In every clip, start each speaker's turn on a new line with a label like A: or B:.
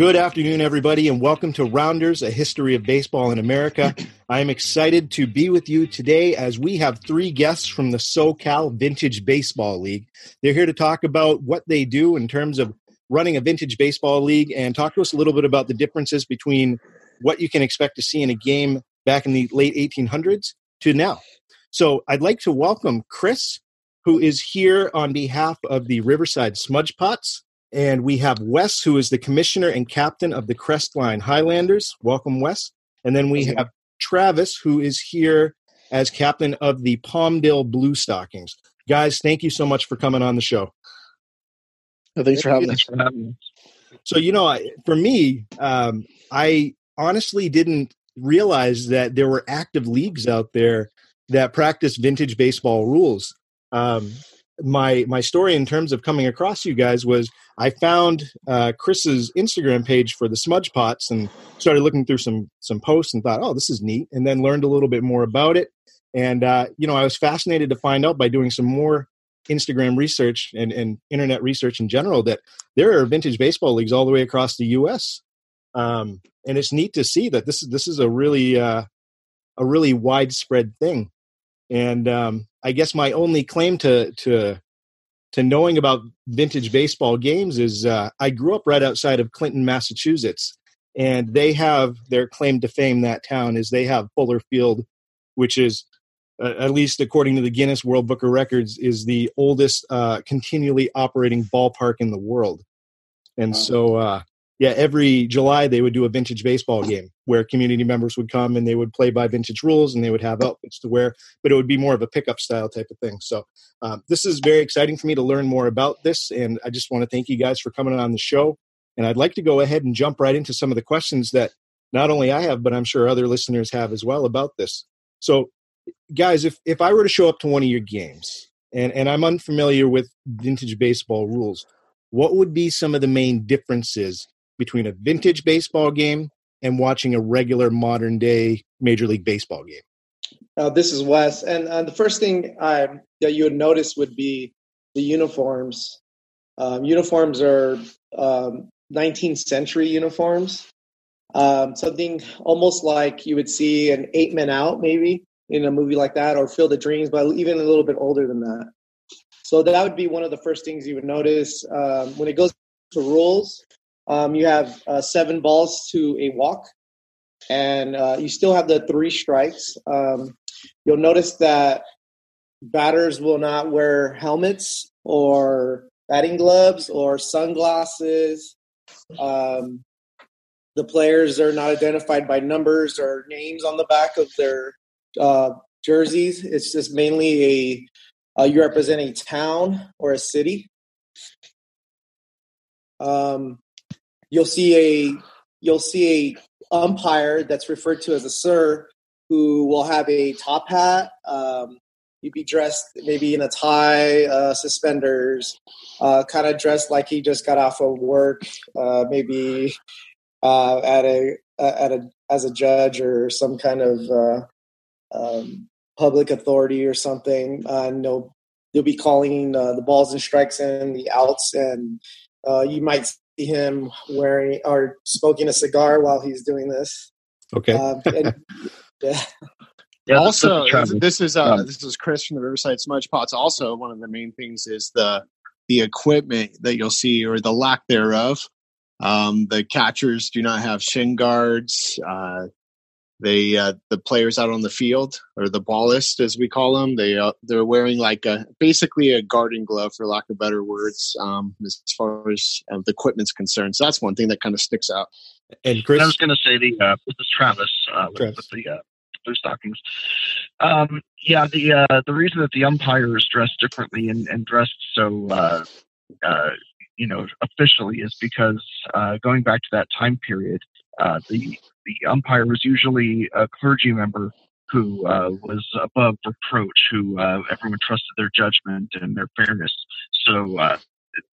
A: Good afternoon, everybody, and welcome to Rounders, a history of baseball in America. I am excited to be with you today as we have three guests from the SoCal Vintage Baseball League. They're here to talk about what they do in terms of running a vintage baseball league and talk to us a little bit about the differences between what you can expect to see in a game back in the late 1800s to now. So I'd like to welcome Chris, who is here on behalf of the Riverside Smudge Pots. And we have Wes, who is the commissioner and captain of the Crestline Highlanders. Welcome, Wes. And then we have Travis, who is here as captain of the Palmdale Blue Stockings. Guys, thank you so much for coming on the show.
B: Well, thanks for having us.
A: So, you know, for me, um, I honestly didn't realize that there were active leagues out there that practice vintage baseball rules. Um, my my story in terms of coming across you guys was I found uh, Chris's Instagram page for the Smudge Pots and started looking through some some posts and thought, oh, this is neat, and then learned a little bit more about it. And uh, you know, I was fascinated to find out by doing some more Instagram research and, and internet research in general that there are vintage baseball leagues all the way across the U.S. Um, and it's neat to see that this is this is a really uh, a really widespread thing. And um, I guess my only claim to to to knowing about vintage baseball games is uh, I grew up right outside of Clinton, Massachusetts, and they have their claim to fame. That town is they have Fuller Field, which is uh, at least according to the Guinness World Book of Records, is the oldest uh, continually operating ballpark in the world. And so, uh, yeah, every July they would do a vintage baseball game where community members would come and they would play by vintage rules and they would have outfits to wear, but it would be more of a pickup style type of thing. So, um, this is very exciting for me to learn more about this. And I just want to thank you guys for coming on the show. And I'd like to go ahead and jump right into some of the questions that not only I have, but I'm sure other listeners have as well about this. So, guys, if if I were to show up to one of your games and and I'm unfamiliar with vintage baseball rules, what would be some of the main differences between a vintage baseball game and watching a regular modern day Major League Baseball game?
B: Uh, this is Wes, and uh, the first thing I, that you would notice would be the uniforms. Um, uniforms are um, 19th century uniforms, um, something almost like you would see an Eight Men Out, maybe in a movie like that or Field of Dreams, but even a little bit older than that. So that would be one of the first things you would notice um, when it goes to rules. Um, you have uh, seven balls to a walk, and uh, you still have the three strikes. Um, you'll notice that batters will not wear helmets or batting gloves or sunglasses. Um, the players are not identified by numbers or names on the back of their uh, jerseys. It's just mainly a uh, you represent a town or a city. Um, you'll see a you'll see a umpire that's referred to as a sir who will have a top hat. Um, you'd be dressed maybe in a tie, uh, suspenders, uh, kind of dressed like he just got off of work, uh, maybe uh, at a at a as a judge or some kind of uh, um, public authority or something. Uh, and they'll they'll be calling uh, the balls and strikes and the outs, and uh, you might see him wearing or smoking a cigar while he's doing this.
A: Okay. Uh, and,
C: yeah. Yeah, also, this is uh, um, this is Chris from the Riverside Smudge Pots. Also, one of the main things is the the equipment that you'll see, or the lack thereof. Um, the catchers do not have shin guards. Uh, they uh, the players out on the field or the ballist as we call them they uh, they're wearing like a basically a garden glove for lack of better words um, as far as uh, the equipment's concerned. So that's one thing that kind of sticks out.
A: And chris?
D: I was going to say the uh, this is travis, uh, travis. with, the uh, blue stockings. Um, yeah the uh, the reason that the umpire is dressed differently and, and dressed so uh, uh, you know officially is because uh, going back to that time period uh, the the umpire was usually a clergy member who uh, was above reproach, who uh, everyone trusted their judgment and their fairness. So uh,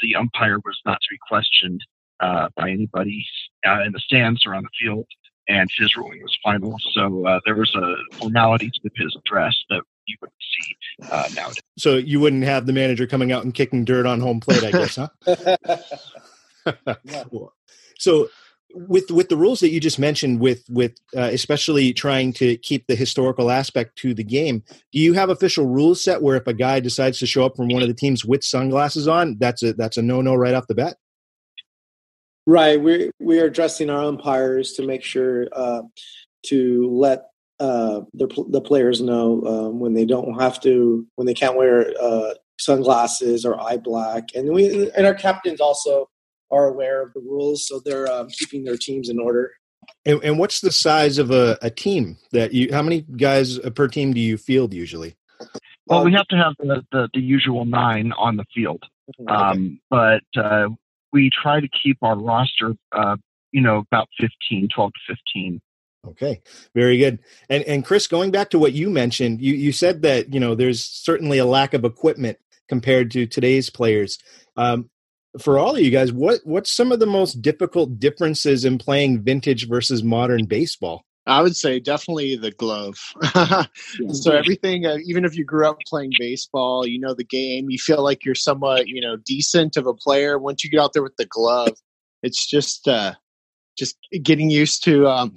D: the umpire was not to be questioned uh, by anybody uh, in the stands or on the field, and his ruling was final. So uh, there was a formality to his address that you wouldn't see nowadays.
A: So you wouldn't have the manager coming out and kicking dirt on home plate, I guess, huh? so with with the rules that you just mentioned, with with uh, especially trying to keep the historical aspect to the game, do you have official rules set where if a guy decides to show up from one of the teams with sunglasses on, that's a that's a no no right off the bat?
B: Right, we we are addressing our umpires to make sure uh, to let uh, the the players know um, when they don't have to when they can't wear uh, sunglasses or eye black, and we and our captains also are aware of the rules, so they're um, keeping their teams in order.
A: And, and what's the size of a, a, team that you? How many guys per team do you field usually?
D: Well, we have to have the, the, the usual nine on the field, mm-hmm. um, but uh, we try to keep our roster, uh, you know, about 15, 12 to 15.
A: Okay, very good. And and Chris, going back to what you mentioned, you you said that you know there's certainly a lack of equipment compared to today's players. Um, for all of you guys, what what's some of the most difficult differences in playing vintage versus modern baseball?
C: I would say definitely the glove. so everything, uh, even if you grew up playing baseball, you know the game, you feel like you're somewhat, you know, decent of a player. Once you get out there with the glove, it's just, uh, just getting used to um,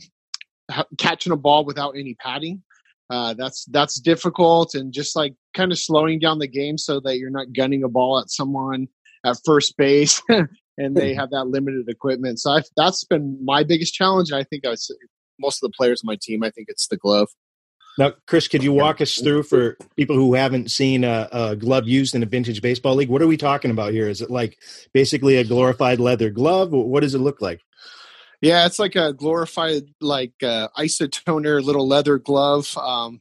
C: catching a ball without any padding. Uh, that's that's difficult, and just like kind of slowing down the game so that you're not gunning a ball at someone at first base. and they have that limited equipment. So I've, that's been my biggest challenge. And I think I was most of the players on my team, I think it's the glove.
A: Now, Chris, could you walk us through for people who haven't seen a, a, glove used in a vintage baseball league? What are we talking about here? Is it like basically a glorified leather glove? What does it look like?
C: Yeah, it's like a glorified, like uh, isotoner little leather glove um,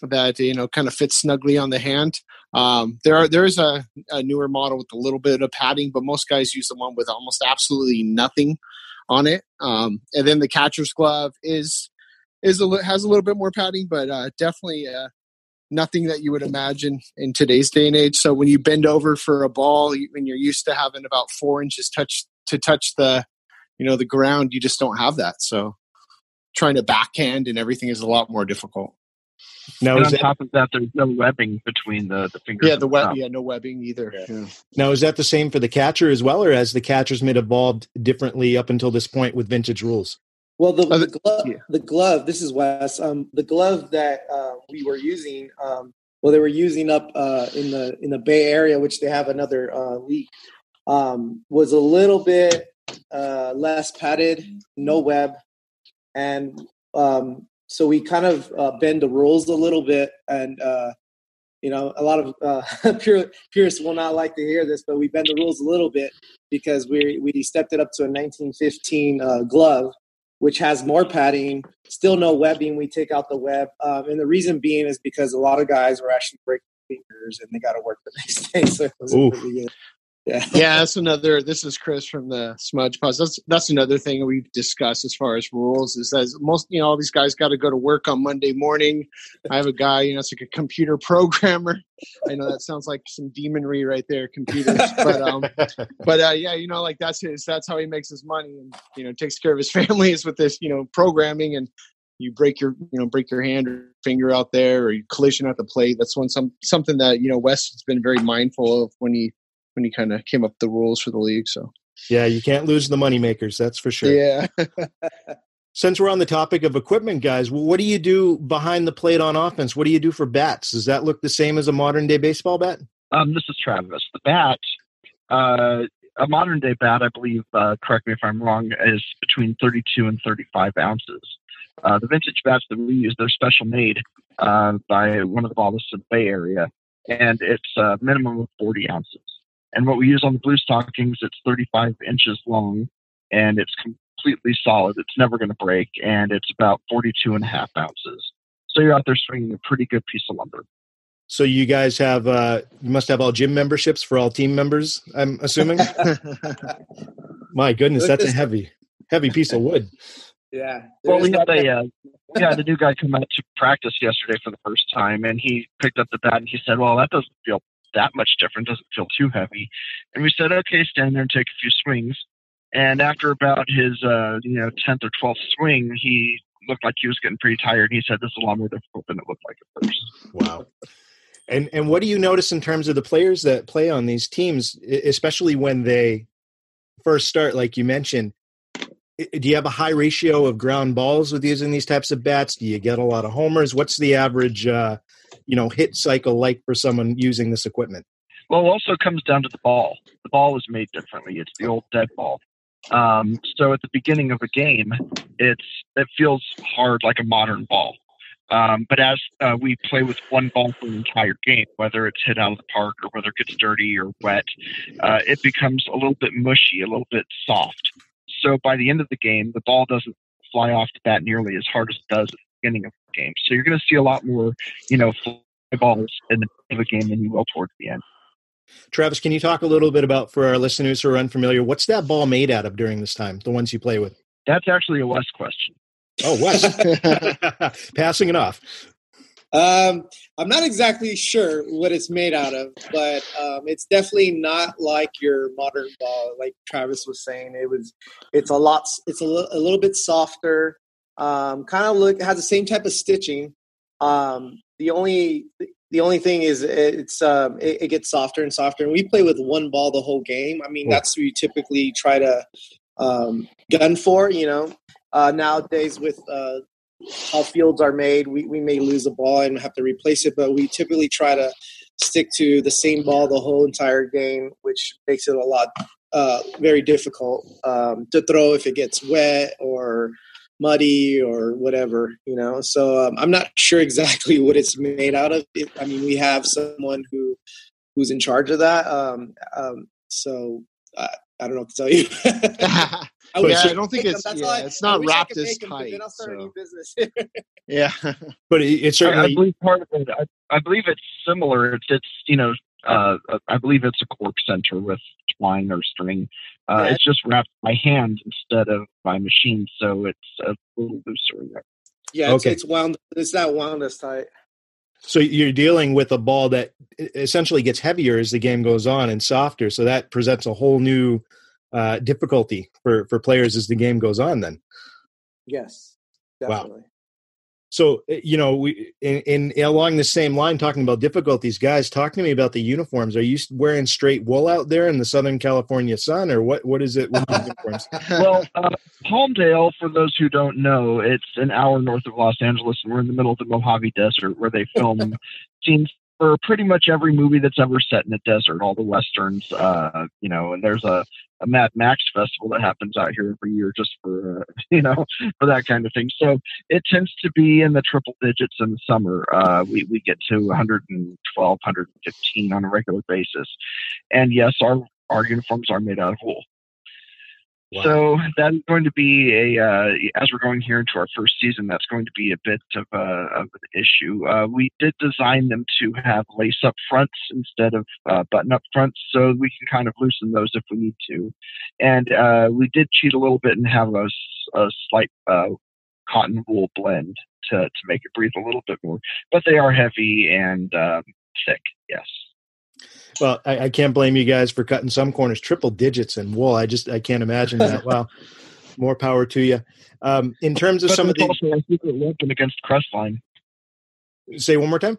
C: that you know kind of fits snugly on the hand. Um, there are there is a, a, newer model with a little bit of padding, but most guys use the one with almost absolutely nothing on it. Um, and then the catcher's glove is is a, has a little bit more padding, but uh, definitely uh, nothing that you would imagine in today's day and age. So when you bend over for a ball, when you're used to having about four inches touch to touch the you know the ground, you just don't have that. So trying to backhand and everything is a lot more difficult.
D: Now, and on that, top of that, there's no webbing between the, the fingers.
C: Yeah, the web. Yeah, no webbing either. Yeah.
A: Now, is that the same for the catcher as well, or has the catcher's mitt evolved differently up until this point with vintage rules?
B: Well, the, the glove, yeah. the glove. This is Wes. Um, the glove that uh, we were using. Um, well, they were using up uh, in the in the Bay Area, which they have another uh, league. Um, was a little bit uh, less padded, no web, and um, so we kind of uh, bend the rules a little bit and uh, you know a lot of uh, purists will not like to hear this but we bend the rules a little bit because we we stepped it up to a 1915 uh, glove which has more padding still no webbing. We take out the web um, and the reason being is because a lot of guys were actually breaking fingers and they got to work the next day so it was pretty good
C: yeah. yeah, that's another. This is Chris from the Smudge Pots. That's that's another thing we've discussed as far as rules is that most you know all these guys got to go to work on Monday morning. I have a guy, you know, it's like a computer programmer. I know that sounds like some demonry right there, computers, but um, but uh, yeah, you know, like that's his. That's how he makes his money, and you know, takes care of his family is with this, you know, programming and you break your you know break your hand or finger out there or you collision at the plate that's one some something that you know wes has been very mindful of when he when he kind of came up with the rules for the league. So
A: yeah, you can't lose the money makers. That's for sure.
C: Yeah.
A: Since we're on the topic of equipment, guys, what do you do behind the plate on offense? What do you do for bats? Does that look the same as a modern day baseball bat?
D: Um, this is Travis. The bat, uh, a modern day bat, I believe, uh, correct me if I'm wrong, is between 32 and 35 ounces. Uh, the vintage bats that we use, they're special made uh, by one of the ballists in the Bay Area, and it's a minimum of 40 ounces. And what we use on the blue stockings, it's 35 inches long and it's completely solid. It's never going to break and it's about 42 and a half ounces. So you're out there swinging a pretty good piece of lumber.
A: So you guys have, uh, you must have all gym memberships for all team members, I'm assuming. My goodness, that's a heavy, heavy piece of wood.
B: Yeah.
D: Well, we had a, uh, we had a new guy come out to practice yesterday for the first time, and he picked up the bat and he said, "Well, that doesn't feel that much different, doesn't feel too heavy. And we said, okay, stand there and take a few swings. And after about his, uh, you know, 10th or 12th swing, he looked like he was getting pretty tired. He said, this is a lot more difficult than it looked like at first.
A: Wow. And, and what do you notice in terms of the players that play on these teams, especially when they first start, like you mentioned? Do you have a high ratio of ground balls with using these types of bats? Do you get a lot of homers? What's the average, uh, you know, hit cycle like for someone using this equipment?
D: Well, it also comes down to the ball. The ball is made differently. It's the old dead ball. Um, so at the beginning of a game, it's it feels hard like a modern ball. Um, but as uh, we play with one ball for an entire game, whether it's hit out of the park or whether it gets dirty or wet, uh, it becomes a little bit mushy, a little bit soft. So by the end of the game, the ball doesn't fly off the bat nearly as hard as it does at the beginning of the game. So you're going to see a lot more, you know, fly balls in the of a game than you will towards the end.
A: Travis, can you talk a little bit about for our listeners who are unfamiliar, what's that ball made out of during this time? The ones you play with?
D: That's actually a Wes question.
A: Oh, Wes. Passing it off.
B: Um, I'm not exactly sure what it's made out of, but um, it's definitely not like your modern ball. Like Travis was saying, it was. It's a lot. It's a, l- a little bit softer. Um, kind of look has the same type of stitching. Um, the only the only thing is it's um, it, it, gets softer and softer. And we play with one ball the whole game. I mean, that's what we typically try to um, gun for. You know, uh, nowadays with uh, how fields are made, we, we may lose a ball and have to replace it, but we typically try to stick to the same ball the whole entire game, which makes it a lot uh, very difficult um, to throw if it gets wet or muddy or whatever, you know. So um, I'm not sure exactly what it's made out of. It, I mean, we have someone who who's in charge of that. Um, um, so I, I don't know what to tell you.
C: I yeah, I don't think it's yeah, I, it's not wrapped as tight. Then I'll start so. a new business. yeah,
A: but it, it's certainly. I,
D: I, believe part of it. I, I, believe it's similar. It's it's you know. Uh, I believe it's a cork center with twine or string. Uh, right. It's just wrapped by hand instead of by machine, so it's a little looser there.
B: Yeah, it's, okay. it's wound. It's not wound as tight.
A: So you're dealing with a ball that essentially gets heavier as the game goes on and softer. So that presents a whole new uh, difficulty for for players as the game goes on. Then,
B: yes, definitely. Wow.
A: So eh, you know, we in, in, along the same line, talking about difficulties, guys, talk to me about the uniforms. Are you wearing straight wool out there in the Southern California sun, or what? What is it?
D: well, uh, Palmdale, for those who don't know, it's an hour north of Los Angeles, and we're in the middle of the Mojave Desert, where they film scenes for pretty much every movie that's ever set in a desert, all the westerns, uh, you know, and there's a, a Mad Max festival that happens out here every year just for, uh, you know, for that kind of thing. So it tends to be in the triple digits in the summer. Uh, we, we get to 112, 115 on a regular basis. And yes, our, our uniforms are made out of wool. Wow. So that's going to be a uh, as we're going here into our first season. That's going to be a bit of, a, of an issue. Uh, we did design them to have lace up fronts instead of uh, button up fronts, so we can kind of loosen those if we need to. And uh, we did cheat a little bit and have a, a slight uh, cotton wool blend to to make it breathe a little bit more. But they are heavy and um, thick. Yes.
A: Well, I, I, can't blame you guys for cutting some corners triple digits in wool. I just I can't imagine that. wow, more power to you. Um, in terms of but some of the
D: also a secret weapon against crestline.
A: Say one more time.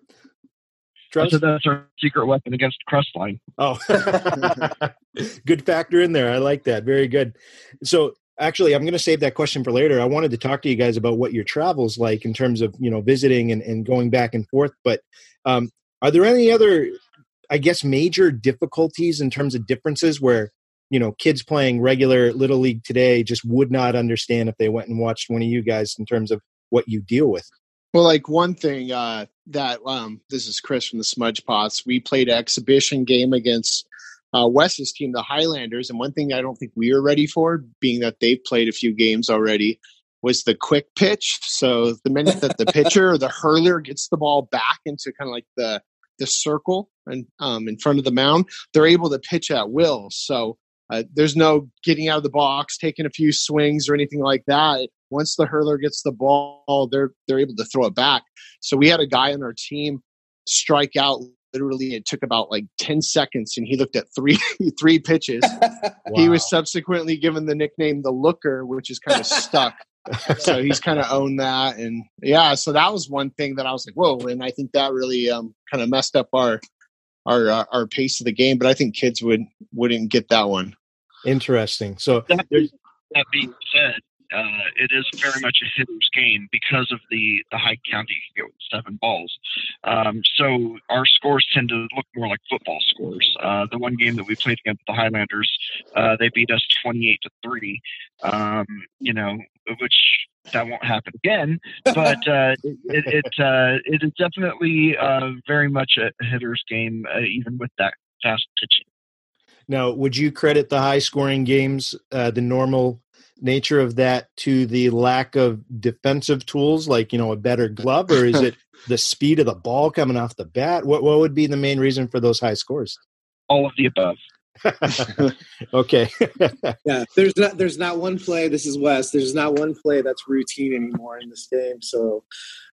D: Trust? that's our secret weapon against crestline.
A: Oh, good factor in there. I like that. Very good. So actually i'm going to save that question for later i wanted to talk to you guys about what your travels like in terms of you know visiting and, and going back and forth but um, are there any other I guess major difficulties in terms of differences where you know kids playing regular little league today just would not understand if they went and watched one of you guys in terms of what you deal with
C: well like one thing uh that um this is chris from the smudge pots we played an exhibition game against uh, Wes's team, the Highlanders, and one thing I don't think we were ready for, being that they've played a few games already, was the quick pitch. So the minute that the pitcher or the hurler gets the ball back into kind of like the the circle and um, in front of the mound, they're able to pitch at will. So uh, there's no getting out of the box, taking a few swings or anything like that. Once the hurler gets the ball, they're they're able to throw it back. So we had a guy on our team strike out literally it took about like 10 seconds and he looked at three three pitches wow. he was subsequently given the nickname the looker which is kind of stuck so he's kind of owned that, and yeah, so that was one thing that I was like, whoa, and I think that really um, kind of messed up our our uh, our pace of the game. But I think kids would wouldn't get that one.
A: Interesting. So
D: that, that being said, uh, it is very much a hitter's game because of the the high count you can get with seven balls. Um, so our scores tend to look more like football scores. Uh, the one game that we played against the Highlanders, uh, they beat us twenty eight to three. Um, you know, which that won't happen again. But uh, it it, uh, it is definitely uh, very much a hitter's game, uh, even with that fast pitching.
A: Now, would you credit the high scoring games, uh, the normal nature of that, to the lack of defensive tools, like you know a better glove, or is it the speed of the ball coming off the bat? What what would be the main reason for those high scores?
D: All of the above.
A: okay.
B: yeah, there's not there's not one play. This is Wes. There's not one play that's routine anymore in this game. So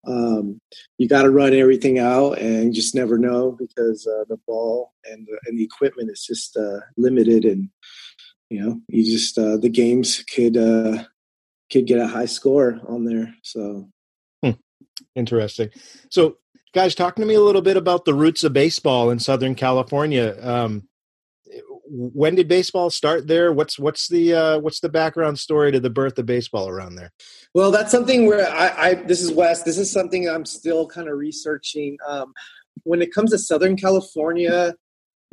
B: um, you got to run everything out, and you just never know because uh, the ball and the, and the equipment is just uh, limited, and you know you just uh, the games could uh, could get a high score on there. So
A: hmm. interesting. So guys, talking to me a little bit about the roots of baseball in Southern California. Um, when did baseball start there? What's what's the uh, what's the background story to the birth of baseball around there?
B: Well, that's something where I, I this is Wes. This is something I'm still kind of researching. Um, when it comes to Southern California,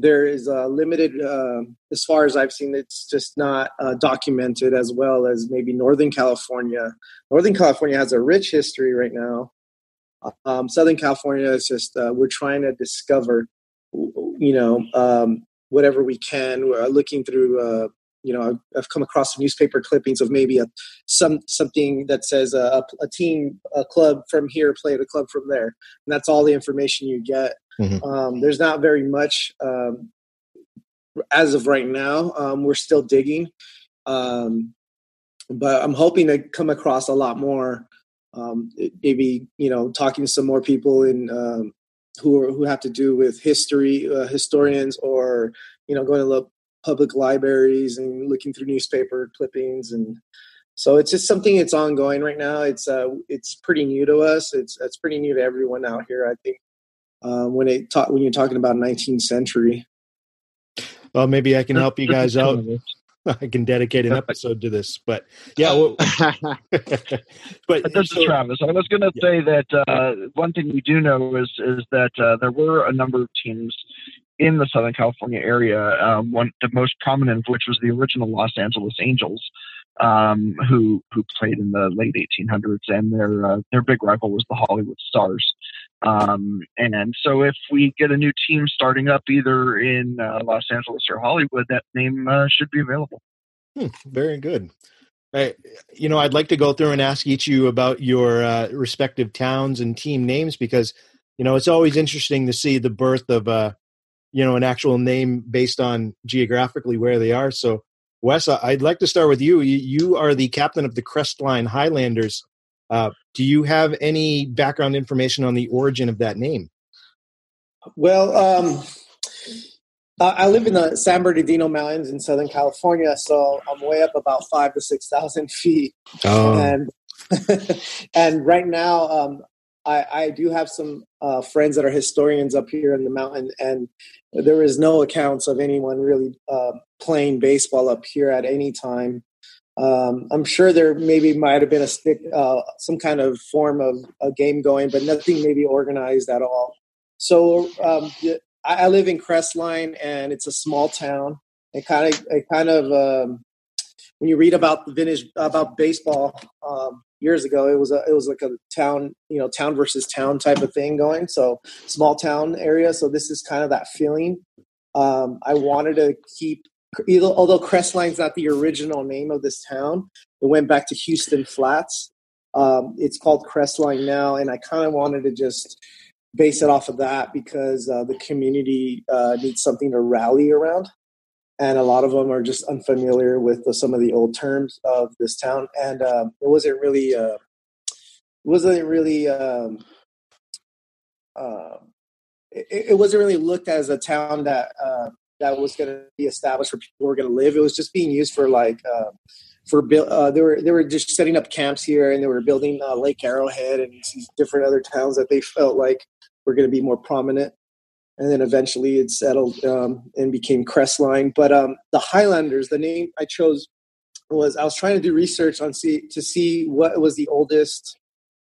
B: there is a limited, uh, as far as I've seen, it's just not uh, documented as well as maybe Northern California. Northern California has a rich history right now. Um, Southern California is just uh, we're trying to discover, you know, um, whatever we can. We're looking through, uh, you know, I've come across newspaper clippings of maybe a some something that says a, a team, a club from here played a club from there, and that's all the information you get. Mm-hmm. Um, there's not very much um, as of right now. Um, we're still digging, um, but I'm hoping to come across a lot more. Um, maybe you know, talking to some more people in um, who are, who have to do with history uh, historians or you know going to public libraries and looking through newspaper clippings and so it's just something that's ongoing right now it's uh it's pretty new to us it's it's pretty new to everyone out here i think uh, when it ta- when you're talking about 19th century
A: well maybe i can help you guys out I can dedicate an episode to this, but yeah. Well,
D: but this so, is Travis. I was going to yeah. say that uh, one thing we do know is is that uh, there were a number of teams in the Southern California area. Um, one, the most prominent of which was the original Los Angeles Angels, um, who who played in the late 1800s, and their uh, their big rival was the Hollywood Stars. Um, and so, if we get a new team starting up either in uh, Los Angeles or Hollywood, that name uh, should be available.
A: Hmm, very good. I, you know, I'd like to go through and ask each of you about your uh, respective towns and team names because you know it's always interesting to see the birth of uh, you know an actual name based on geographically where they are. So, Wes, I'd like to start with you. You are the captain of the Crestline Highlanders. Uh, do you have any background information on the origin of that name?
B: Well, um, I live in the San Bernardino Mountains in Southern California, so I'm way up about five to six thousand feet. Oh. And and right now, um, I, I, do have some uh, friends that are historians up here in the mountain, and there is no accounts of anyone really uh, playing baseball up here at any time. Um, I'm sure there maybe might have been a stick, uh, some kind of form of a game going, but nothing maybe organized at all. So um, I, live in Crestline, and it's a small town. It kind of, it kind of, um, when you read about the vintage about baseball um, years ago, it was a, it was like a town, you know, town versus town type of thing going. So small town area. So this is kind of that feeling. Um, I wanted to keep although Crestline's not the original name of this town, it went back to Houston Flats. Um, it's called Crestline now, and I kind of wanted to just base it off of that because uh, the community uh, needs something to rally around, and a lot of them are just unfamiliar with the, some of the old terms of this town, and um, it wasn't really uh, wasn't really um, uh, it, it, wasn't really looked as a town that uh, that was going to be established where people were going to live. It was just being used for like uh, for uh, they were they were just setting up camps here and they were building uh, Lake Arrowhead and these different other towns that they felt like were going to be more prominent. And then eventually it settled um, and became Crestline. But um, the Highlanders, the name I chose was I was trying to do research on see to see what was the oldest.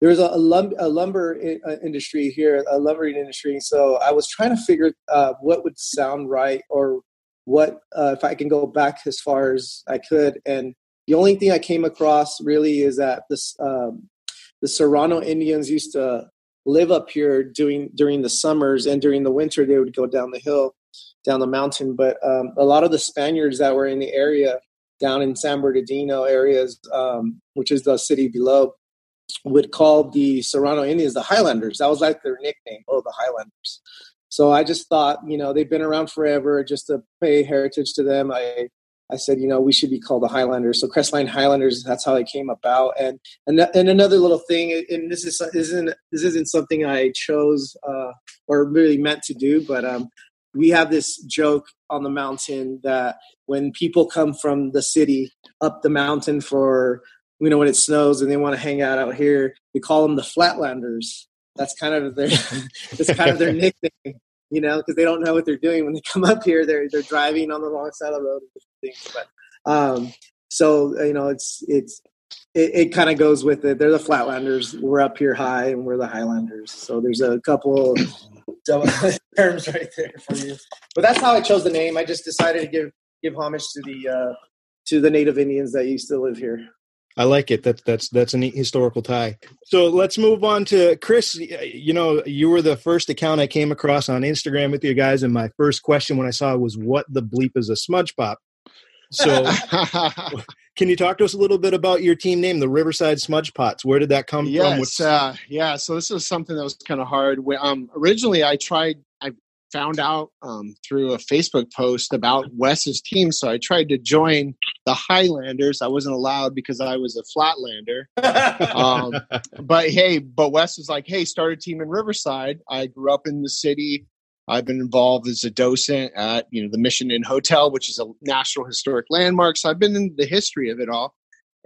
B: There was a, a, lum, a lumber in, uh, industry here, a lumbering industry. So I was trying to figure uh, what would sound right or what uh, if I can go back as far as I could. And the only thing I came across really is that this um, the Serrano Indians used to live up here doing during the summers and during the winter they would go down the hill down the mountain but um, a lot of the spaniards that were in the area down in san bernardino areas um, which is the city below would call the serrano indians the highlanders that was like their nickname oh the highlanders so i just thought you know they've been around forever just to pay heritage to them i I said, you know, we should be called the Highlanders. So Crestline Highlanders, that's how it came about. And and and another little thing, and this is isn't this isn't something I chose uh, or really meant to do, but um, we have this joke on the mountain that when people come from the city up the mountain for you know when it snows and they want to hang out out here, we call them the Flatlanders. That's kind of their that's kind of their nickname you know, because they don't know what they're doing when they come up here. They're they're driving on the wrong side of the road and things. But um, so you know, it's it's it, it kind of goes with it. They're the Flatlanders. We're up here high, and we're the Highlanders. So there's a couple terms right there for you. But that's how I chose the name. I just decided to give give homage to the uh, to the Native Indians that used to live here.
A: I like it. That's that's that's a neat historical tie. So let's move on to Chris. You know, you were the first account I came across on Instagram with you guys, and my first question when I saw it was, "What the bleep is a smudge pot?" So, can you talk to us a little bit about your team name, the Riverside Smudge Pots? Where did that come
C: yes, from? Uh, yeah, so this is something that was kind of hard. Um, originally, I tried. I found out um, through a Facebook post about Wes's team. So I tried to join the Highlanders. I wasn't allowed because I was a Flatlander. um, but hey, but Wes was like, hey, start a team in Riverside. I grew up in the city. I've been involved as a docent at you know the Mission Inn Hotel, which is a National Historic Landmark. So I've been in the history of it all.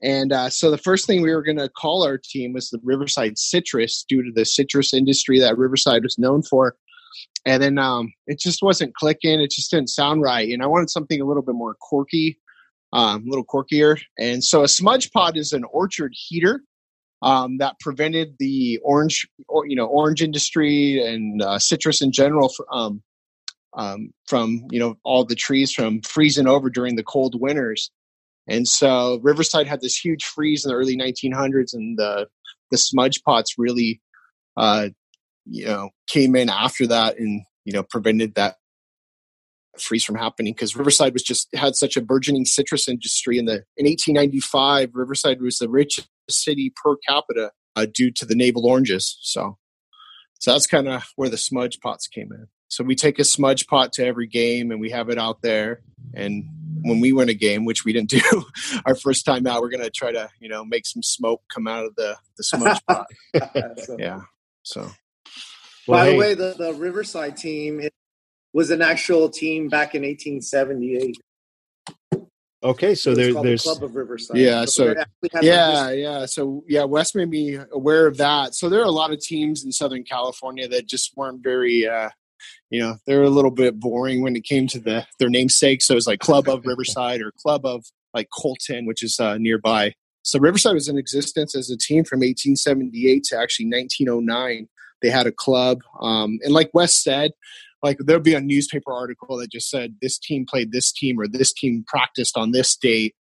C: And uh, so the first thing we were going to call our team was the Riverside Citrus, due to the citrus industry that Riverside was known for and then um, it just wasn't clicking. It just didn't sound right, and I wanted something a little bit more quirky, um, a little quirkier. And so a smudge pot is an orchard heater um, that prevented the orange, or, you know, orange industry and uh, citrus in general um, um, from you know all the trees from freezing over during the cold winters. And so Riverside had this huge freeze in the early 1900s, and the the smudge pots really uh, you know came in after that and you know prevented that freeze from happening because Riverside was just had such a burgeoning citrus industry in the in 1895 Riverside was the richest city per capita uh, due to the navel oranges so so that's kind of where the smudge pots came in. So we take a smudge pot to every game and we have it out there and when we win a game which we didn't do our first time out we're going to try to you know make some smoke come out of the the smudge pot. Yeah so
B: well, By hey. the way, the, the Riverside team was an actual team back in 1878.
A: Okay, so there, there's
B: the Club of Riverside.
C: Yeah, so, so yeah, yeah, so yeah, Wes made me aware of that. So there are a lot of teams in Southern California that just weren't very, uh, you know, they're a little bit boring when it came to the their namesake. So it's like Club of Riverside or Club of like Colton, which is uh, nearby. So Riverside was in existence as a team from 1878 to actually 1909. They had a club, um, and like Wes said, like there'll be a newspaper article that just said this team played this team or this team practiced on this date,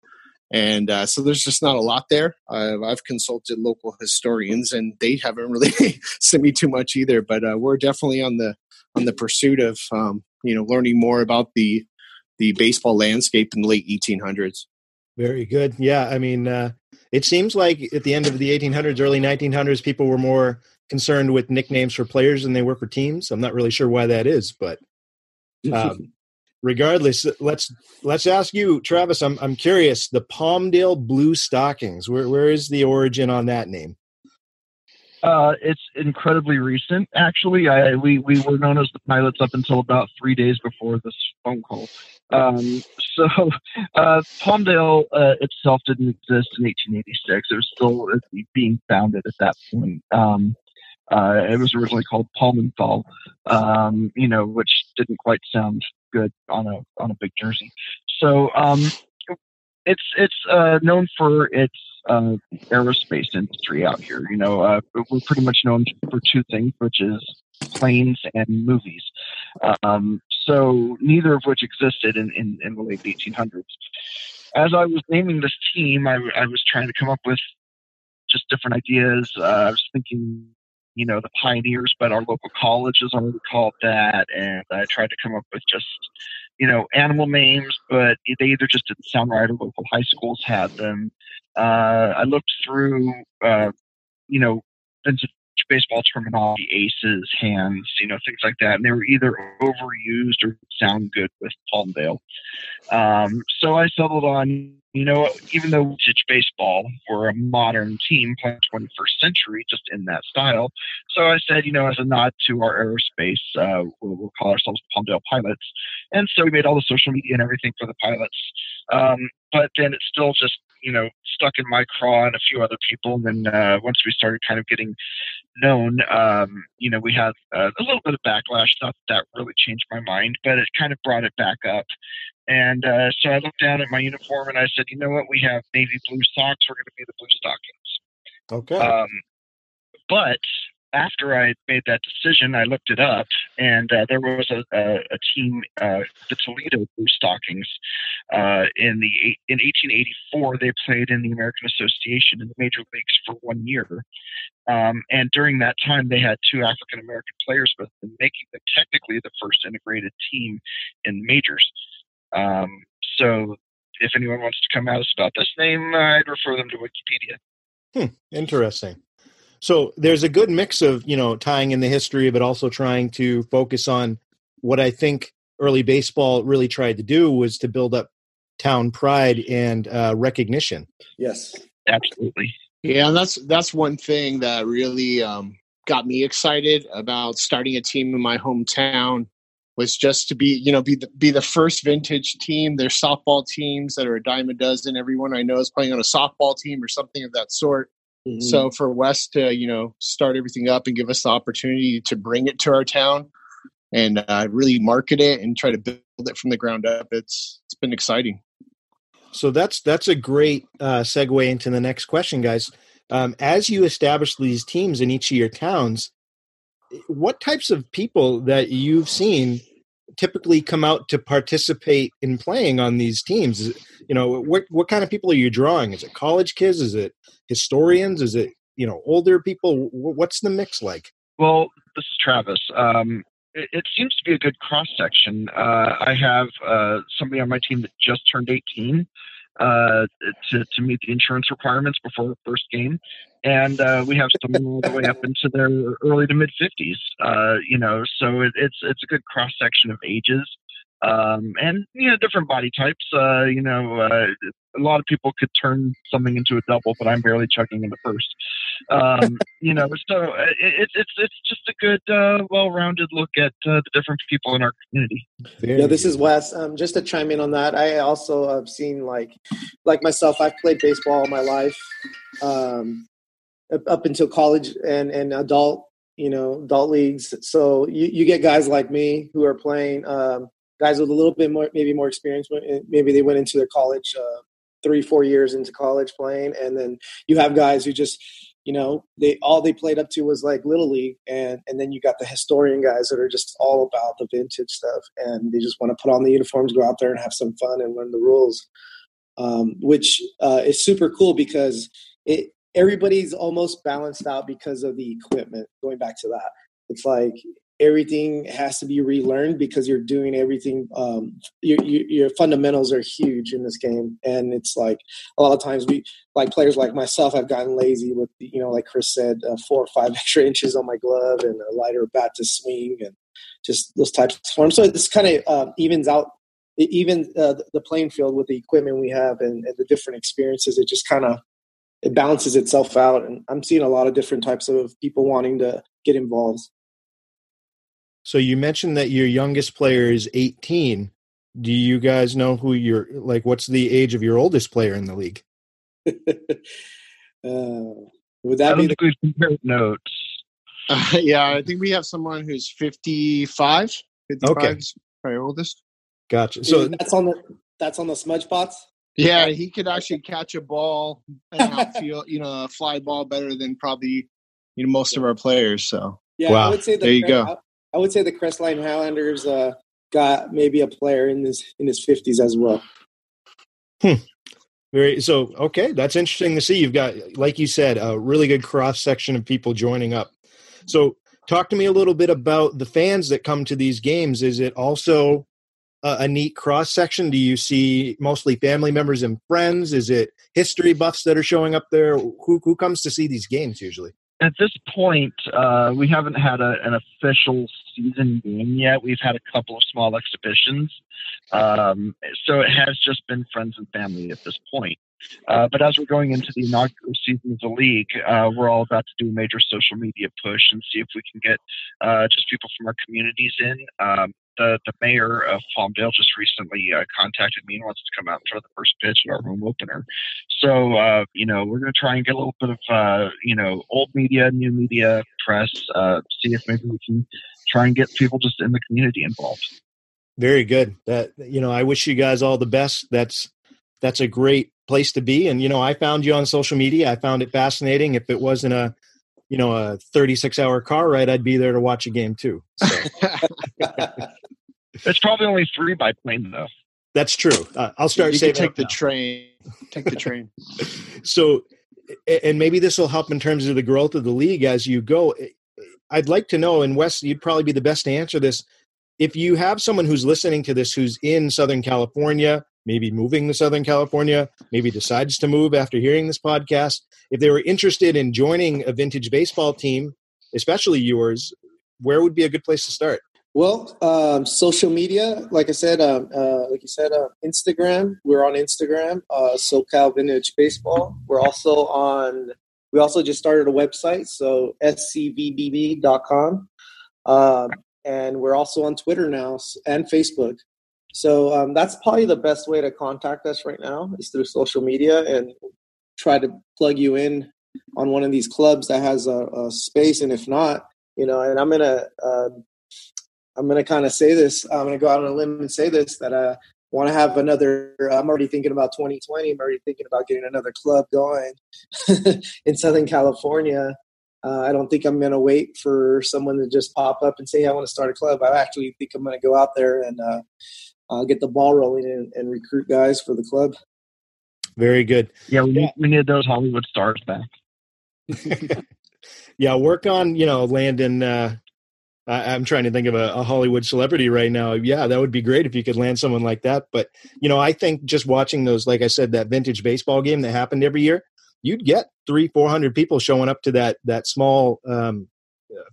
C: and uh, so there's just not a lot there. I've consulted local historians, and they haven't really sent me too much either. But uh, we're definitely on the on the pursuit of um, you know learning more about the the baseball landscape in the late 1800s.
A: Very good. Yeah, I mean, uh, it seems like at the end of the 1800s, early 1900s, people were more concerned with nicknames for players than they were for teams. I'm not really sure why that is, but um, regardless, let's let's ask you, Travis. I'm I'm curious. The Palmdale Blue Stockings. Where where is the origin on that name?
D: Uh, it's incredibly recent, actually. I we we were known as the pilots up until about three days before this phone call. Um, so uh, Palmdale uh, itself didn't exist in 1886. It was still being founded at that point. Um, uh, it was originally called Palmenthal, um, you know, which didn't quite sound good on a on a big jersey. So um, it's it's uh, known for its uh, aerospace industry out here. You know, uh, we're pretty much known for two things, which is planes and movies. Um, so neither of which existed in, in, in the late 1800s. As I was naming this team, I, I was trying to come up with just different ideas. Uh, I was thinking, you know, the pioneers, but our local college is already called that, and I tried to come up with just you know, animal names, but they either just didn't sound right or local high schools had them. Uh, I looked through, uh, you know, vintage baseball terminology, aces, hands, you know, things like that. And they were either overused or sound good with Palmdale. Um, so I settled on, you know, even though vintage baseball were a modern team playing 21st century, just in that style. So I said, you know, as a nod to our aerospace, uh, we'll, we'll, call ourselves Palmdale Pilots. And so we made all the social media and everything for the pilots. Um, but then it still just you know stuck in my craw and a few other people. And then uh, once we started kind of getting known, um, you know, we had uh, a little bit of backlash. Not that really changed my mind, but it kind of brought it back up. And uh, so I looked down at my uniform and I said, you know what? We have navy blue socks. We're going to be the blue stockings.
A: Okay.
D: Um, but after I made that decision, I looked it up, and uh, there was a, a, a team, uh, the Toledo Blue Stockings, uh, in the in 1884. They played in the American Association in the major leagues for one year, um, and during that time, they had two African American players making them technically the first integrated team in majors. Um, so, if anyone wants to come at us about this name, I'd refer them to Wikipedia.
A: Hmm, interesting. So there's a good mix of you know tying in the history, but also trying to focus on what I think early baseball really tried to do was to build up town pride and uh, recognition.
B: Yes,
D: absolutely.
C: Yeah, and that's that's one thing that really um, got me excited about starting a team in my hometown was just to be you know be the, be the first vintage team. There's softball teams that are a dime a dozen. Everyone I know is playing on a softball team or something of that sort. Mm-hmm. So for Wes to you know start everything up and give us the opportunity to bring it to our town and uh, really market it and try to build it from the ground up, it's it's been exciting.
A: So that's that's a great uh, segue into the next question, guys. Um, as you establish these teams in each of your towns, what types of people that you've seen typically come out to participate in playing on these teams? You know, what what kind of people are you drawing? Is it college kids? Is it historians? Is it you know older people? What's the mix like?
D: Well, this is Travis. Um, it, it, seems to be a good cross section. Uh, I have uh, somebody on my team that just turned 18 uh, to to meet the insurance requirements before the first game, and uh, we have some all the way up into their early to mid 50s. Uh, you know, so it, it's it's a good cross section of ages um, and you know different body types. Uh, you know, uh, a lot of people could turn something into a double, but I'm barely chugging in the first. Um, you know, so uh, it, it's it's just a good, uh, well-rounded look at uh, the different people in our community.
B: Very yeah, this is Wes. Um, just to chime in on that, I also have seen like like myself. I've played baseball all my life, um, up until college and and adult you know adult leagues so you, you get guys like me who are playing um, guys with a little bit more, maybe more experience. Maybe they went into their college uh, three, four years into college playing, and then you have guys who just, you know, they all they played up to was like little league, and and then you got the historian guys that are just all about the vintage stuff, and they just want to put on the uniforms, go out there and have some fun and learn the rules, um, which uh, is super cool because it everybody's almost balanced out because of the equipment. Going back to that, it's like everything has to be relearned because you're doing everything um, your, your, fundamentals are huge in this game. And it's like a lot of times we like players like myself i've gotten lazy with you know like chris said uh, four or five extra inches on my glove and a lighter bat to swing and just those types of forms. So this kind of uh, evens out even uh, the playing field with the equipment we have and, and the different experiences. It just kind of it balances itself out. And i'm seeing a lot of different types of people wanting to get involved
A: so you mentioned that your youngest player is 18. Do you guys know who your like? What's the age of your oldest player in the league? uh,
B: would that be
D: the compare notes?
C: Uh, yeah, I think we have someone who's 55. 55 okay. is probably oldest.
A: Gotcha. So
B: that's on the that's on the smudge pots.
C: Yeah, he could actually catch a ball and outfield, you know, a fly ball better than probably you know most of our players. So
B: yeah, wow. I would say the, there you go. I would say the Crestline Highlanders uh, got maybe a player in his in his fifties as well.
A: Hmm. Very so okay. That's interesting to see. You've got, like you said, a really good cross section of people joining up. So talk to me a little bit about the fans that come to these games. Is it also a, a neat cross section? Do you see mostly family members and friends? Is it history buffs that are showing up there? Who who comes to see these games usually?
D: At this point, uh, we haven't had a, an official season game yet. We've had a couple of small exhibitions, um, so it has just been friends and family at this point. Uh, but as we're going into the inaugural season of the league, uh, we're all about to do a major social media push and see if we can get uh, just people from our communities in. Um, the, the mayor of Palmdale just recently uh, contacted me and wants to come out and throw the first pitch at our home opener. So, uh, you know, we're going to try and get a little bit of, uh, you know, old media, new media, press, see if maybe we can try and get people just in the community involved.
A: Very good. That you know, I wish you guys all the best. That's that's a great place to be. And you know, I found you on social media. I found it fascinating. If it wasn't a you know a 36 hour car ride, I'd be there to watch a game too. So.
D: it's probably only three by plane though.
A: That's true. Uh, I'll start.
C: You can take the now. train. Take the train.
A: so, and maybe this will help in terms of the growth of the league as you go. I'd like to know, and Wes, you'd probably be the best to answer this. If you have someone who's listening to this who's in Southern California, maybe moving to Southern California, maybe decides to move after hearing this podcast, if they were interested in joining a vintage baseball team, especially yours, where would be a good place to start?
B: Well, um, social media, like I said, um, uh, like you said, uh, Instagram. We're on Instagram, uh, SoCal Vintage Baseball. We're also on. We also just started a website, so scvbb.com, um, and we're also on Twitter now and Facebook. So um, that's probably the best way to contact us right now is through social media and try to plug you in on one of these clubs that has a, a space. And if not, you know, and I'm gonna uh, I'm gonna kind of say this. I'm gonna go out on a limb and say this that I want to have another. I'm already thinking about 2020. I'm already thinking about getting another club going in Southern California. Uh, I don't think I'm going to wait for someone to just pop up and say, hey, "I want to start a club." I actually think I'm going to go out there and uh, uh, get the ball rolling and, and, recruit guys for the club.
A: Very good.
D: Yeah, we need, we need those Hollywood stars back.
A: yeah, work on you know Landon. Uh, I, am trying to think of a, a, Hollywood celebrity right now. Yeah, that would be great if you could land someone like that. But you know, I think just watching those, like I said, that vintage baseball game that happened every year, you'd get three, four hundred people showing up to that that small um,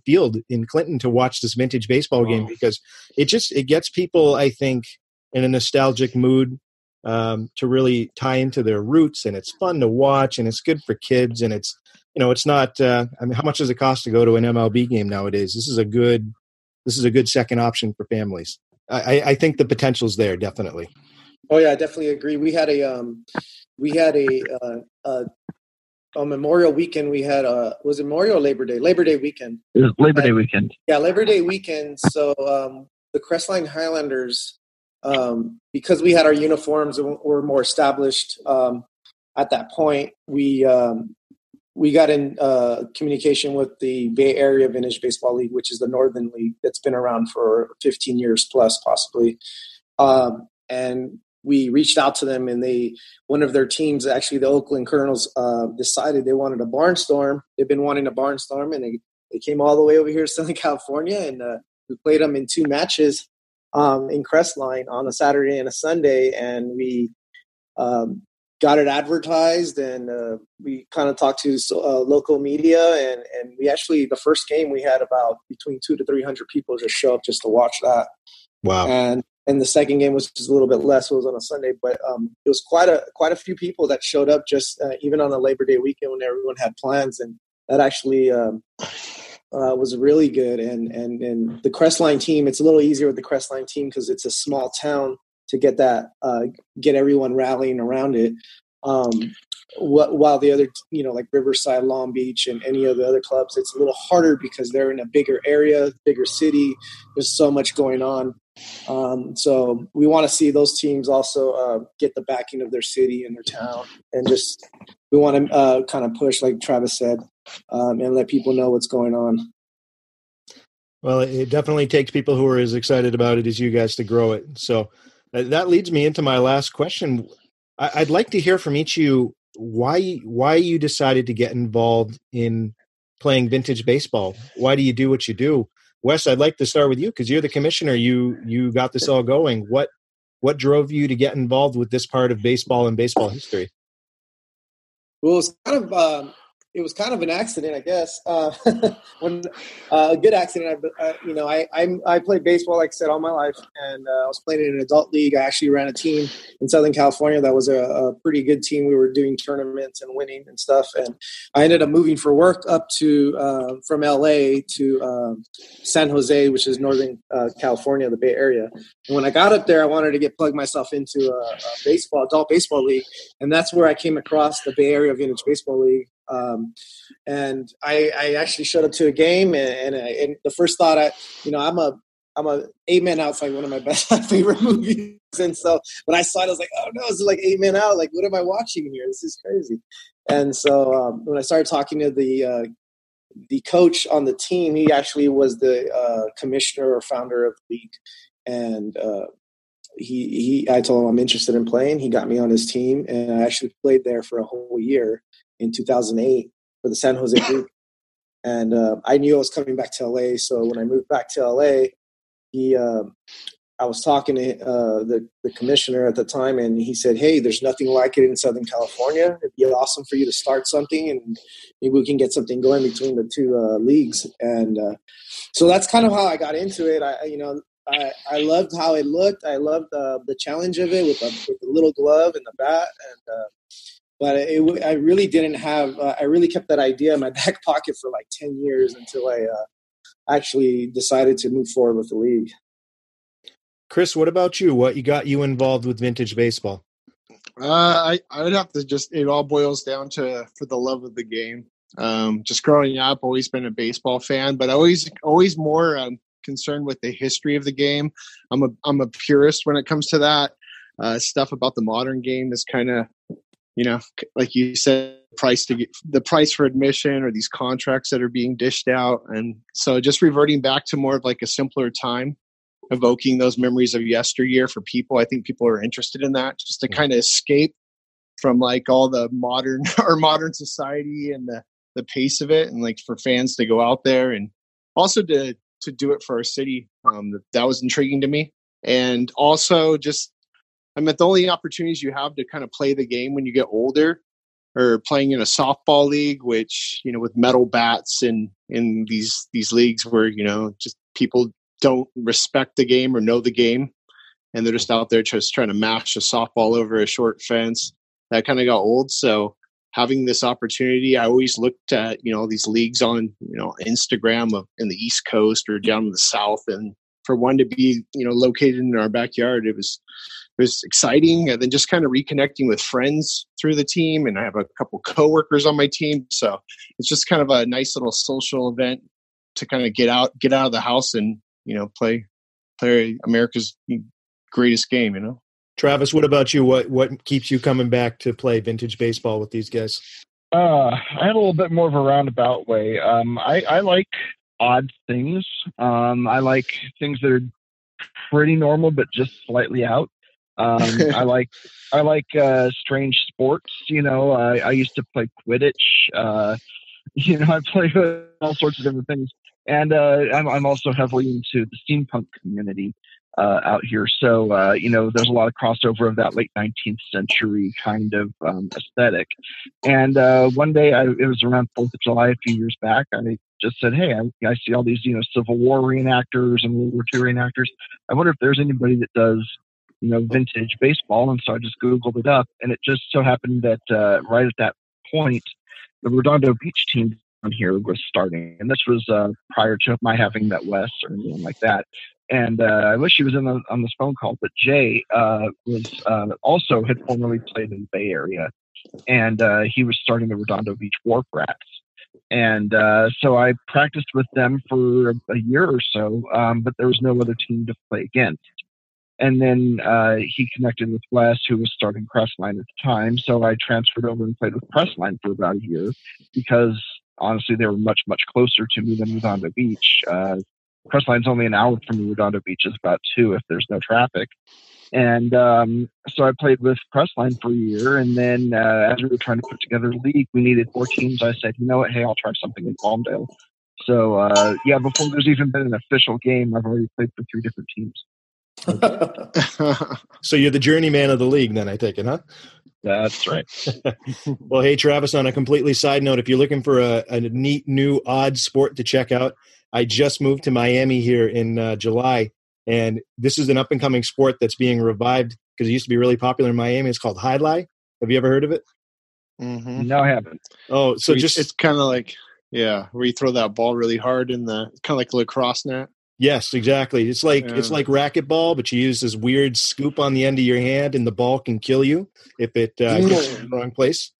A: field in Clinton to watch this vintage baseball game because it just it gets people, I think, in a nostalgic mood um, to really tie into their roots, and it's fun to watch, and it's good for kids, and it's you know it's not. Uh, I mean, how much does it cost to go to an MLB game nowadays? This is a good this is a good second option for families. I, I think the potential's there definitely.
B: Oh yeah, I definitely agree. We had a um, we had a, uh, a on Memorial Weekend, we had a was it Memorial Labor Day? Labor Day weekend.
D: Labor Day weekend.
B: Yeah, Labor Day weekend. So um, the Crestline Highlanders um, because we had our uniforms and were more established um, at that point, we um, we got in uh, communication with the Bay Area Vintage Baseball League, which is the Northern League that's been around for 15 years plus, possibly. Um, and we reached out to them, and they one of their teams, actually the Oakland Colonels, uh, decided they wanted a barnstorm. They've been wanting a barnstorm, and they they came all the way over here to Southern California, and uh, we played them in two matches um, in Crestline on a Saturday and a Sunday, and we um, got it advertised, and uh, we kind of talked to uh, local media, and and we actually the first game we had about between two to three hundred people just show up just to watch that.
A: Wow!
B: And and the second game was just a little bit less. It was on a Sunday, but um, it was quite a quite a few people that showed up just uh, even on a Labor Day weekend when everyone had plans, and that actually um, uh, was really good. And and and the Crestline team, it's a little easier with the Crestline team because it's a small town to get that uh, get everyone rallying around it. Um, wh- while the other, you know, like Riverside, Long Beach, and any of the other clubs, it's a little harder because they're in a bigger area, bigger city. There's so much going on. Um, so we want to see those teams also uh, get the backing of their city and their town, and just we want to uh, kind of push, like Travis said, um, and let people know what's going on.
A: Well, it definitely takes people who are as excited about it as you guys to grow it. So that leads me into my last question. I'd like to hear from each of you why why you decided to get involved in playing vintage baseball. Why do you do what you do? Wes, I'd like to start with you because you're the commissioner. You you got this all going. What what drove you to get involved with this part of baseball and baseball history?
B: Well, it's kind of um, it was kind of an accident, I guess. Uh, when uh, a good accident, I, uh, you know, I, I, I played baseball, like I said, all my life, and uh, I was playing in an adult league. I actually ran a team in Southern California that was a, a, pretty good team. We were doing tournaments and winning and stuff. And I ended up moving for work up to uh, from LA to um, San Jose, which is Northern uh, California, the Bay Area. And when I got up there, I wanted to get plugged myself into a, a baseball, adult baseball league, and that's where I came across the Bay Area Vintage Baseball League um, and I, I, actually showed up to a game, and, and, and, the first thought I, you know, I'm a I'm a Eight Men Out's like one of my best favorite movies, and so when I saw it, I was like, oh no, it's like Eight Men Out. Like, what am I watching here? This is crazy. And so um, when I started talking to the uh, the coach on the team, he actually was the uh, commissioner or founder of the league, and uh, he he I told him I'm interested in playing. He got me on his team, and I actually played there for a whole year in 2008 for the San Jose group. And uh, I knew I was coming back to LA. So when I moved back to LA, he, uh, I was talking to uh, the, the commissioner at the time, and he said, Hey, there's nothing like it in Southern California. It'd be awesome for you to start something, and maybe we can get something going between the two uh, leagues. And uh, so that's kind of how I got into it. I, you know, I, I loved how it looked. I loved uh, the challenge of it with, the, with the little glove and the bat, and but it, I really didn't have. Uh, I really kept that idea in my back pocket for like ten years until I uh, actually decided to move forward with the league.
A: Chris, what about you? What you got you involved with vintage baseball?
C: Uh, I I would have to just it all boils down to for the love of the game. Um, just growing up, always been a baseball fan, but always always more um, concerned with the history of the game. I'm a I'm a purist when it comes to that. Uh, stuff about the modern game is kind of you know, like you said, price to get the price for admission or these contracts that are being dished out. And so just reverting back to more of like a simpler time, evoking those memories of yesteryear for people. I think people are interested in that just to kind of escape from like all the modern or modern society and the, the pace of it and like for fans to go out there and also to, to do it for our city. Um, that was intriguing to me. And also just I mean, the only opportunities you have to kind of play the game when you get older or playing in a softball league, which, you know, with metal bats and in these, these leagues where, you know, just people don't respect the game or know the game. And they're just out there just trying to mash a softball over a short fence. That kind of got old. So having this opportunity, I always looked at, you know, these leagues on, you know, Instagram of in the East Coast or down in the South. And for one to be, you know, located in our backyard, it was, it was exciting and then just kind of reconnecting with friends through the team and i have a couple coworkers on my team so it's just kind of a nice little social event to kind of get out get out of the house and you know play play america's greatest game you know?
A: Travis what about you? What what keeps you coming back to play vintage baseball with these guys?
D: Uh i had a little bit more of a roundabout way. Um i i like odd things. Um i like things that are pretty normal but just slightly out um, I like I like uh, strange sports. You know, I, I used to play Quidditch. Uh, you know, I play all sorts of different things, and uh, I'm, I'm also heavily into the steampunk community uh, out here. So uh, you know, there's a lot of crossover of that late 19th century kind of um, aesthetic. And uh, one day, I, it was around Fourth of July a few years back. I just said, "Hey, I, I see all these you know Civil War reenactors and World War II reenactors. I wonder if there's anybody that does." You know, vintage baseball. And so I just Googled it up. And it just so happened that uh, right at that point, the Redondo Beach team on here was starting. And this was uh, prior to my having met Wes or anything like that. And uh, I wish he was in the, on this phone call, but Jay uh, was uh, also had formerly played in the Bay Area. And uh, he was starting the Redondo Beach Wharf Rats. And so I practiced with them for a, a year or so, um, but there was no other team to play against. And then uh, he connected with Wes, who was starting Crestline at the time. So I transferred over and played with Crestline for about a year because honestly, they were much, much closer to me than Redondo Beach. Uh, Crestline's only an hour from Redondo Beach, is about two if there's no traffic. And um, so I played with Crestline for a year. And then uh, as we were trying to put together a league, we needed four teams. I said, you know what? Hey, I'll try something in Palmdale. So uh, yeah, before there's even been an official game, I've already played for three different teams.
A: so you're the journeyman of the league, then I take it, huh?
D: That's right.
A: well, hey, Travis, on a completely side note, if you're looking for a, a neat new odd sport to check out, I just moved to Miami here in uh, July, and this is an up and coming sport that's being revived because it used to be really popular in Miami. It's called Jai Alai. Have you ever heard of it?
D: Mm-hmm. No, I haven't.
A: Oh, so just
C: it's kind of like yeah, where you throw that ball really hard in the kind of like lacrosse net.
A: Yes, exactly. It's like yeah. it's like racquetball, but you use this weird scoop on the end of your hand, and the ball can kill you if it uh, gets in the wrong place.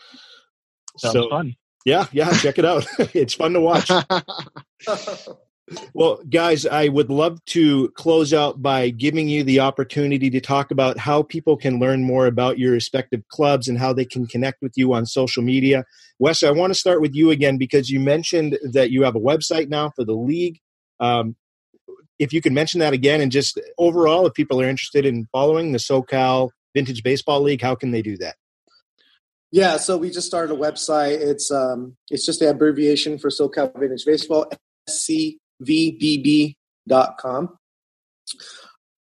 D: Sounds so, fun.
A: Yeah, yeah, check it out. it's fun to watch. well, guys, I would love to close out by giving you the opportunity to talk about how people can learn more about your respective clubs and how they can connect with you on social media. Wes, I want to start with you again because you mentioned that you have a website now for the league. Um, if you could mention that again and just overall, if people are interested in following the SoCal Vintage Baseball League, how can they do that?
B: Yeah, so we just started a website. It's um, it's just the abbreviation for SoCal Vintage Baseball, scvbb.com.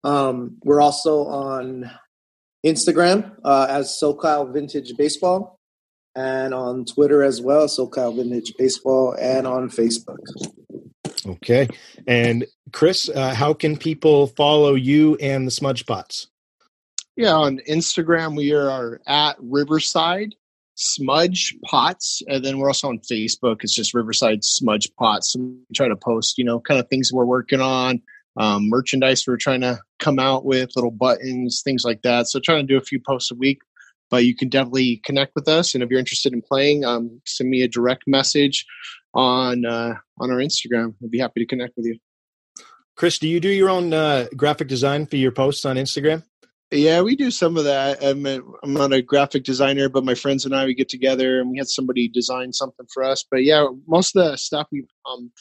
B: Um, we're also on Instagram uh, as SoCal Vintage Baseball, and on Twitter as well, SoCal Vintage Baseball, and on Facebook.
A: Okay, and Chris, uh, how can people follow you and the Smudge Pots?
C: Yeah, on Instagram we are at Riverside Smudge Pots, and then we're also on Facebook. It's just Riverside Smudge Pots. So we try to post, you know, kind of things we're working on, um, merchandise we're trying to come out with, little buttons, things like that. So trying to do a few posts a week. But you can definitely connect with us, and if you're interested in playing, um, send me a direct message on uh, on our Instagram. I'd be happy to connect with you.
A: Chris, do you do your own uh, graphic design for your posts on Instagram?
C: Yeah, we do some of that. I'm, a, I'm not a graphic designer, but my friends and I we get together and we had somebody design something for us. But yeah, most of the stuff we um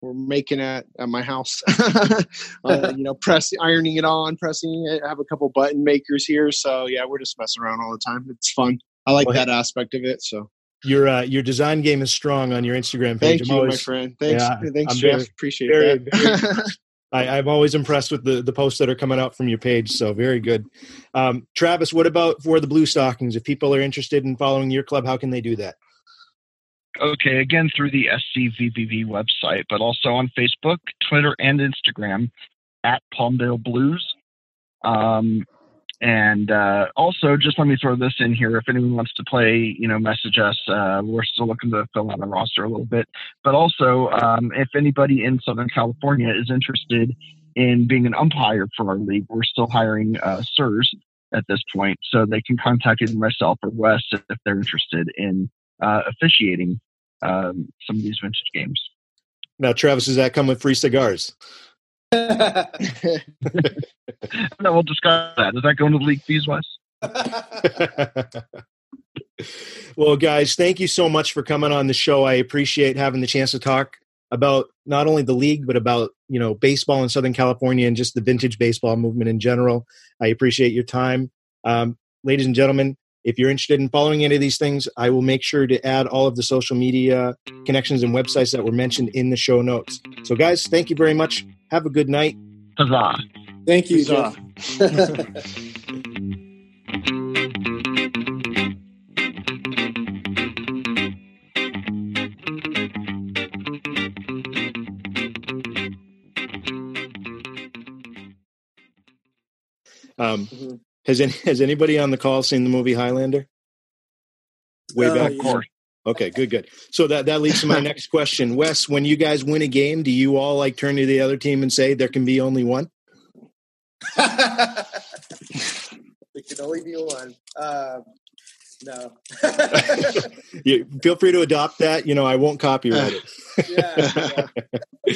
C: we're making at, at my house. uh, you know, press ironing it on, pressing it. I have a couple button makers here, so yeah, we're just messing around all the time. It's fun. I like well, that aspect of it. So
A: your uh, your design game is strong on your Instagram page.
C: Thank I'm you, always, my friend. Thanks, yeah, thanks, I'm Jeff. Very, Appreciate very, that.
A: Very, I, am always impressed with the, the posts that are coming out from your page. So very good. Um, Travis, what about for the Blue Stockings? If people are interested in following your club, how can they do that?
D: Okay, again through the SCVBB website, but also on Facebook, Twitter, and Instagram at Palmdale Blues. Um, and uh, also, just let me throw this in here. If anyone wants to play, you know, message us. Uh, we're still looking to fill out a roster a little bit. But also, um, if anybody in Southern California is interested in being an umpire for our league, we're still hiring uh, SIRS at this point. So they can contact either myself or Wes if they're interested in uh, officiating um, some of these vintage games.
A: Now, Travis, does that come with free cigars?
D: No, we'll discuss that. Does that go into the league fees, Wes?
A: well, guys, thank you so much for coming on the show. I appreciate having the chance to talk about not only the league but about you know baseball in Southern California and just the vintage baseball movement in general. I appreciate your time, um, ladies and gentlemen. If you're interested in following any of these things, I will make sure to add all of the social media connections and websites that were mentioned in the show notes. So, guys, thank you very much. Have a good night.
D: Huzzah.
B: Thank you, Huzzah.
A: um, mm-hmm. Has any has anybody on the call seen the movie Highlander? Way uh, back, yeah. Okay, good, good. So that that leads to my next question, Wes. When you guys win a game, do you all like turn to the other team and say there can be only one?
B: there can only be one. Uh, no.
A: you, feel free to adopt that. You know, I won't copyright it.
B: yeah, yeah.